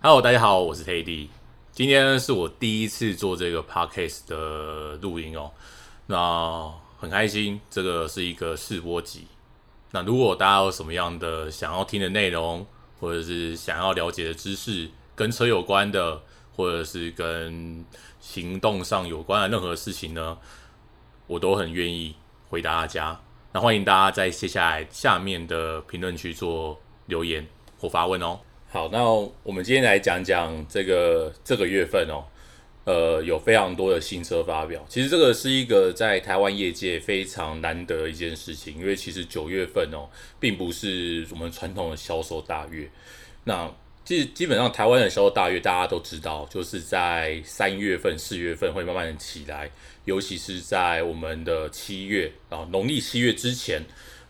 Hello，大家好，我是 Teddy。今天是我第一次做这个 Podcast 的录音哦，那很开心，这个是一个试播集。那如果大家有什么样的想要听的内容，或者是想要了解的知识，跟车有关的，或者是跟行动上有关的任何事情呢，我都很愿意回答大家。那欢迎大家在接下来下面的评论区做留言或发问哦。好，那我们今天来讲讲这个这个月份哦，呃，有非常多的新车发表。其实这个是一个在台湾业界非常难得的一件事情，因为其实九月份哦，并不是我们传统的销售大月。那其实基本上台湾的销售大月大家都知道，就是在三月份、四月份会慢慢的起来，尤其是在我们的七月啊，农历七月之前。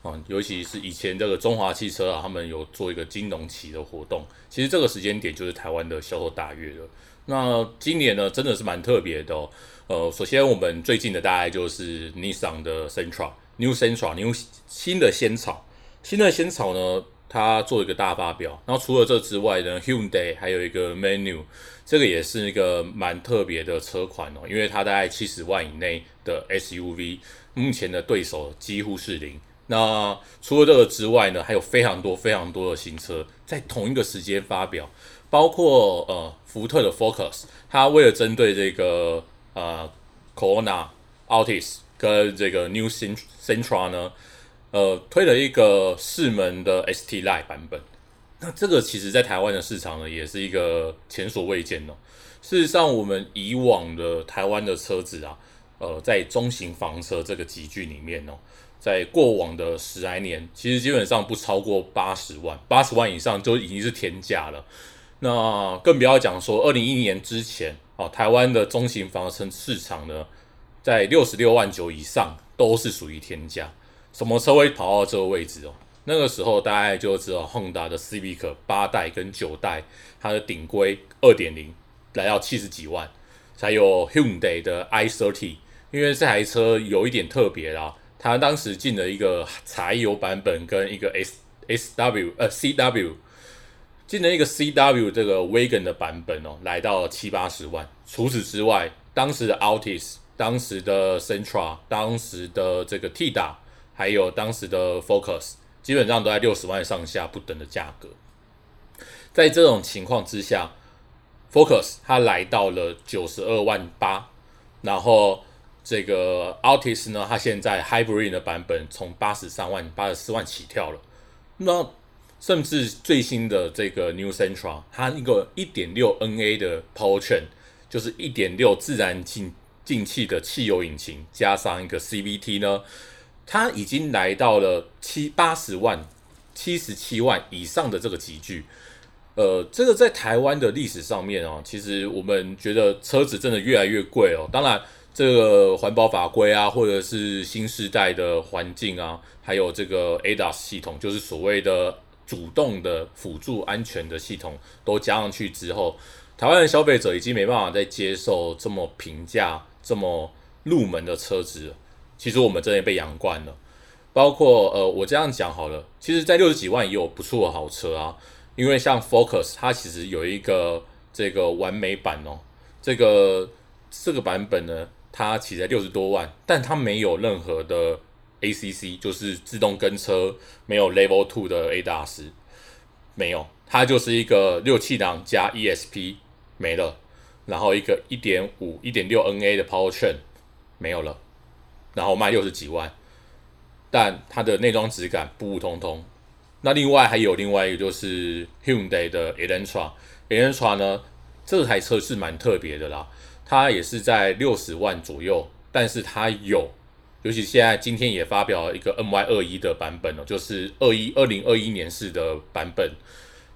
啊，尤其是以前这个中华汽车啊，他们有做一个金融期的活动。其实这个时间点就是台湾的销售大月了。那今年呢，真的是蛮特别的哦。呃，首先我们最近的大概就是 Nissan 的 Sentra，New Sentra，New 新的仙草。新的仙草呢，它做一个大发表。然后除了这之外呢，Hyundai 还有一个 Menu，这个也是一个蛮特别的车款哦，因为它大概七十万以内的 SUV，目前的对手几乎是零。那除了这个之外呢，还有非常多非常多的新车在同一个时间发表，包括呃福特的 Focus，它为了针对这个呃 Corona Altis 跟这个 New Sentra 呢，呃推了一个四门的 ST Line 版本。那这个其实在台湾的市场呢，也是一个前所未见的。事实上，我们以往的台湾的车子啊，呃，在中型房车这个级距里面哦。在过往的十来年，其实基本上不超过八十万，八十万以上就已经是天价了。那更不要讲说二零一一年之前，哦，台湾的中型房车市场呢，在六十六万九以上都是属于天价。什么车会跑到这个位置哦？那个时候大概就知道宏达的 Civic 八代跟九代，它的顶规二点零来到七十几万，才有 Hyundai 的 i30，因为这台车有一点特别啦。他当时进了一个柴油版本跟一个 S S W 呃 C W，进了一个 C W 这个 Wagon 的版本哦，来到了七八十万。除此之外，当时的 Altis、当时的 Centra、当时的这个 Tiida，还有当时的 Focus，基本上都在六十万上下不等的价格。在这种情况之下，Focus 它来到了九十二万八，然后。这个 Altis 呢，它现在 Hybrid 的版本从八十三万、八十四万起跳了。那甚至最新的这个 New Central，它一个一点六 NA 的 Powertrain，就是一点六自然进进气的汽油引擎，加上一个 CVT 呢，它已经来到了七八十万、七十七万以上的这个级距。呃，这个在台湾的历史上面啊，其实我们觉得车子真的越来越贵哦。当然。这个环保法规啊，或者是新时代的环境啊，还有这个 ADAS 系统，就是所谓的主动的辅助安全的系统，都加上去之后，台湾的消费者已经没办法再接受这么平价、这么入门的车子。其实我们真的被养惯了。包括呃，我这样讲好了，其实，在六十几万也有不错的好车啊。因为像 Focus，它其实有一个这个完美版哦，这个这个版本呢。它起在六十多万，但它没有任何的 ACC，就是自动跟车，没有 Level Two 的 ADAS，没有，它就是一个六气囊加 ESP 没了，然后一个一点五、一点六 NA 的 Powertrain 没有了，然后卖六十几万，但它的内装质感普普通通。那另外还有另外一个就是 Hyundai 的 Elantra，Elantra 呢，这台车是蛮特别的啦。它也是在六十万左右，但是它有，尤其现在今天也发表了一个 NY 二一的版本哦，就是二一二零二一年式的版本，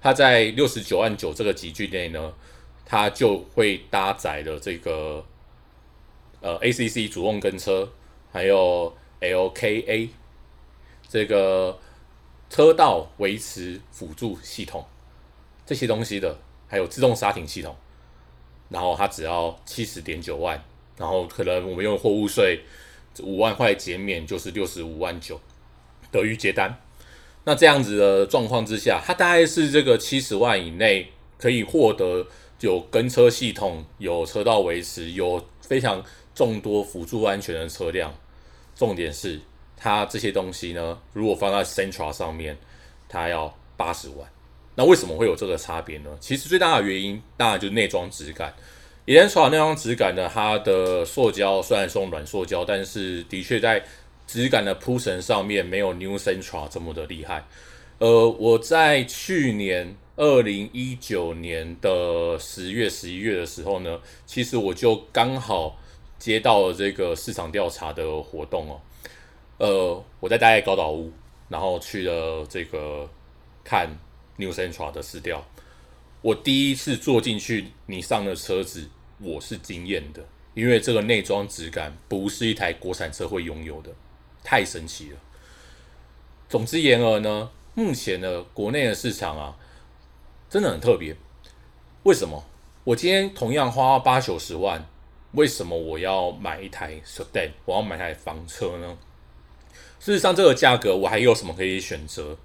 它在六十九万九这个级距内呢，它就会搭载了这个呃 ACC 主动跟车，还有 LKA 这个车道维持辅助系统这些东西的，还有自动刹停系统。然后它只要七十点九万，然后可能我们用货物税五万块减免，就是六十五万九，德于接单。那这样子的状况之下，它大概是这个七十万以内可以获得有跟车系统、有车道维持、有非常众多辅助安全的车辆。重点是，它这些东西呢，如果放在 Centra 上面，它要八十万。那为什么会有这个差别呢？其实最大的原因当然就是内装质感。Elantra 内装质感呢，它的塑胶虽然是用软塑胶，但是的确在质感的铺陈上面没有 New Sentra 这么的厉害。呃，我在去年二零一九年的十月、十一月的时候呢，其实我就刚好接到了这个市场调查的活动哦。呃，我在大爱高岛屋，然后去了这个看 New Sentra 的试调。我第一次坐进去你上的车子，我是惊艳的，因为这个内装质感不是一台国产车会拥有的，太神奇了。总之言而呢。目前的，国内的市场啊，真的很特别。为什么？我今天同样花八九十万，为什么我要买一台 sedan？我要买一台房车呢？事实上，这个价格我还有什么可以选择？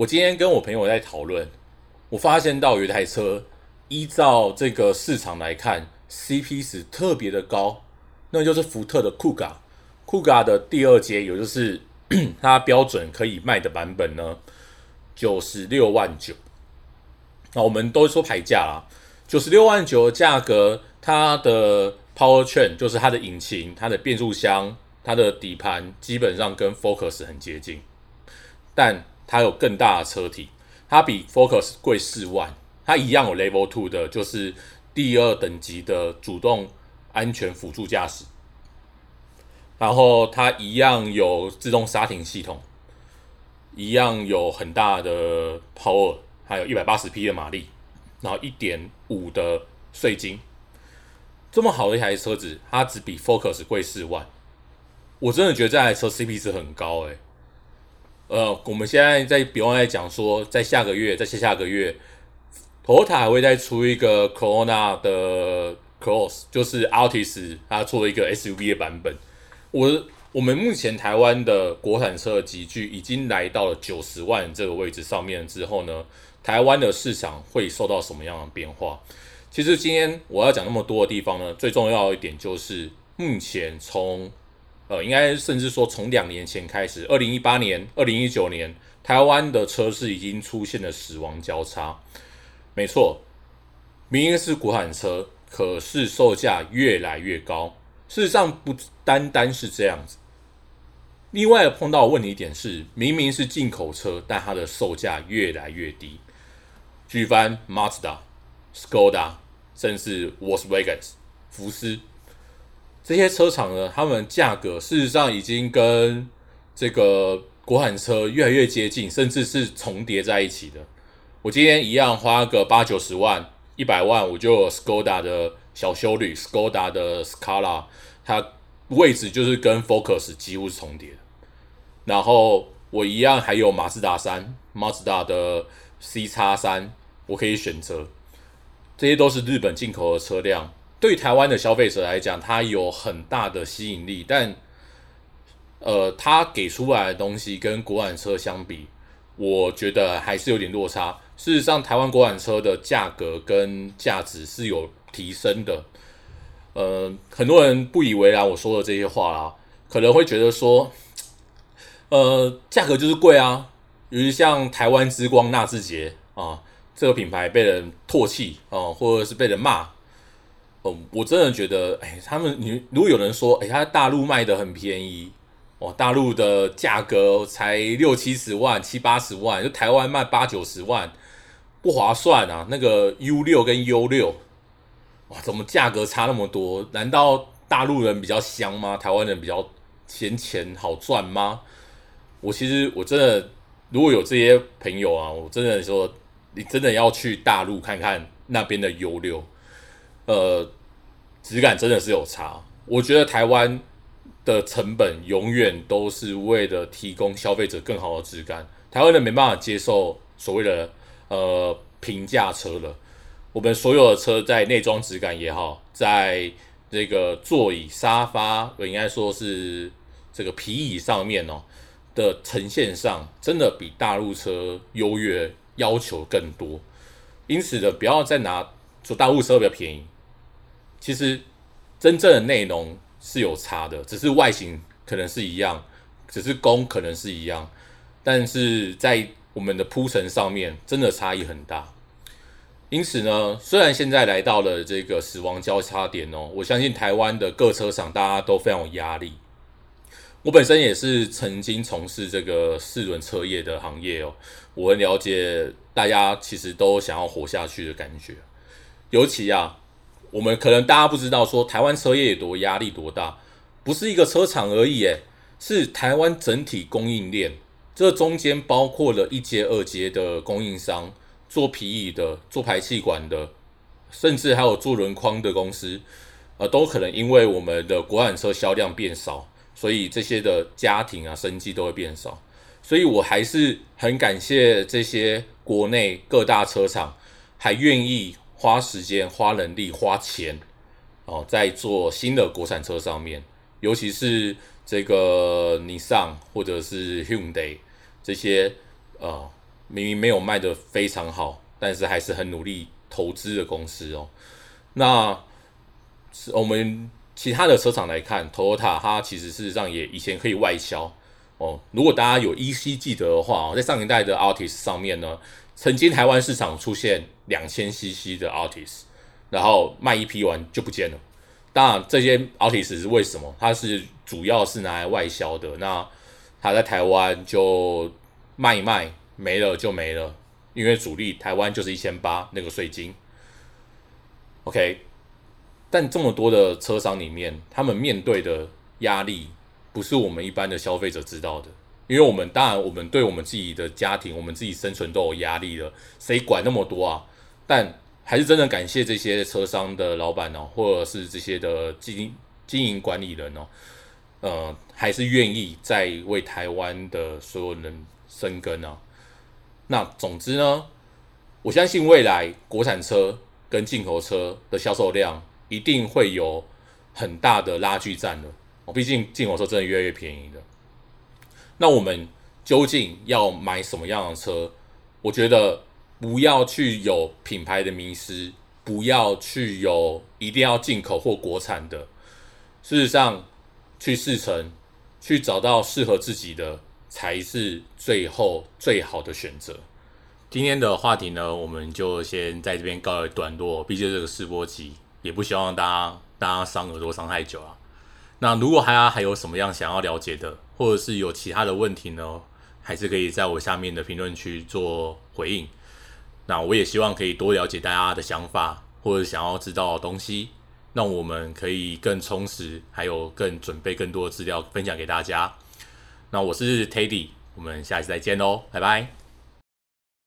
我今天跟我朋友在讨论，我发现到有一台车，依照这个市场来看，CP 值特别的高，那就是福特的 Kuga。Kuga 的第二阶，也就是。它标准可以卖的版本呢，九十六万九。那我们都说牌价啦，九十六万九的价格，它的 Powertrain 就是它的引擎、它的变速箱、它的底盘，基本上跟 Focus 很接近。但它有更大的车体，它比 Focus 贵四万，它一样有 Level Two 的，就是第二等级的主动安全辅助驾驶。然后它一样有自动刹停系统，一样有很大的 power，还有一百八十匹的马力，然后一点五的税金，这么好的一台车子，它只比 Focus 贵四万，我真的觉得这台车 CP 值很高诶。呃，我们现在在比方在讲说，在下个月，在下下个月考塔还会再出一个 Corona 的 Cross，就是 Altis 它做一个 SUV 的版本。我我们目前台湾的国产车的级距已经来到了九十万这个位置上面之后呢，台湾的市场会受到什么样的变化？其实今天我要讲那么多的地方呢，最重要一点就是目前从呃，应该甚至说从两年前开始，二零一八年、二零一九年，台湾的车市已经出现了死亡交叉。没错，明明是国产车，可是售价越来越高。事实上不单单是这样子，另外碰到的问题点是，明明是进口车，但它的售价越来越低。举凡 Mazda、Skoda，甚至 Volkswagen、福斯这些车厂呢，他们价格事实上已经跟这个国产车越来越接近，甚至是重叠在一起的。我今天一样花个八九十万、一百万，我就有 Skoda 的。小修旅，Skoda 的 Scala，它位置就是跟 Focus 几乎是重叠的。然后我一样还有马自达三马自达的 CX 三，我可以选择。这些都是日本进口的车辆，对台湾的消费者来讲，它有很大的吸引力。但，呃，它给出来的东西跟国产车相比，我觉得还是有点落差。事实上，台湾国产车的价格跟价值是有提升的，呃，很多人不以为然我说的这些话啦，可能会觉得说，呃，价格就是贵啊。尤其像台湾之光纳智捷啊，这个品牌被人唾弃啊，或者是被人骂，哦、我真的觉得，哎，他们你如果有人说，哎，他大陆卖的很便宜，哦，大陆的价格才六七十万、七八十万，就台湾卖八九十万，不划算啊。那个 U 六跟 U 六。哇，怎么价格差那么多？难道大陆人比较香吗？台湾人比较嫌钱好赚吗？我其实我真的，如果有这些朋友啊，我真的说，你真的要去大陆看看那边的 U6，呃，质感真的是有差。我觉得台湾的成本永远都是为了提供消费者更好的质感，台湾人没办法接受所谓的呃平价车了。我们所有的车在内装质感也好，在这个座椅、沙发，我应该说是这个皮椅上面哦的呈现上，真的比大陆车优越，要求更多。因此的不要再拿说大陆车比较便宜，其实真正的内容是有差的，只是外形可能是一样，只是工可能是一样，但是在我们的铺陈上面真的差异很大。因此呢，虽然现在来到了这个死亡交叉点哦，我相信台湾的各车厂大家都非常有压力。我本身也是曾经从事这个四轮车业的行业哦，我很了解大家其实都想要活下去的感觉。尤其啊，我们可能大家不知道说台湾车业有多压力多大，不是一个车厂而已，诶，是台湾整体供应链，这中间包括了一阶、二阶的供应商。做皮椅的、做排气管的，甚至还有做轮框的公司，呃，都可能因为我们的国产车销量变少，所以这些的家庭啊，生计都会变少。所以我还是很感谢这些国内各大车厂，还愿意花时间、花人力、花钱，哦，在做新的国产车上面，尤其是这个你上或者是 Hyundai 这些，呃。明明没有卖得非常好，但是还是很努力投资的公司哦。那我们其他的车厂来看，Toyota 它其实事实上也以前可以外销哦。如果大家有依稀记得的话，在上一代的 Altis 上面呢，曾经台湾市场出现两千 CC 的 Artis，然后卖一批完就不见了。当然，这些 Artis 是为什么？它是主要是拿来外销的。那它在台湾就卖一卖。没了就没了，因为主力台湾就是一千八那个税金。OK，但这么多的车商里面，他们面对的压力不是我们一般的消费者知道的，因为我们当然我们对我们自己的家庭、我们自己生存都有压力了，谁管那么多啊？但还是真的感谢这些车商的老板哦，或者是这些的经经营管理人哦，呃，还是愿意在为台湾的所有人生根啊。那总之呢，我相信未来国产车跟进口车的销售量一定会有很大的拉锯战的。毕竟进口车真的越来越便宜了。那我们究竟要买什么样的车？我觉得不要去有品牌的迷失，不要去有一定要进口或国产的。事实上，去试乘，去找到适合自己的。才是最后最好的选择。今天的话题呢，我们就先在这边告一段落。毕竟这个试播集也不希望大家大家伤耳朵伤太久啊。那如果还还有什么样想要了解的，或者是有其他的问题呢，还是可以在我下面的评论区做回应。那我也希望可以多了解大家的想法，或者想要知道的东西，那我们可以更充实，还有更准备更多的资料分享给大家。那我是 Teddy，我们下期再见喽，拜拜。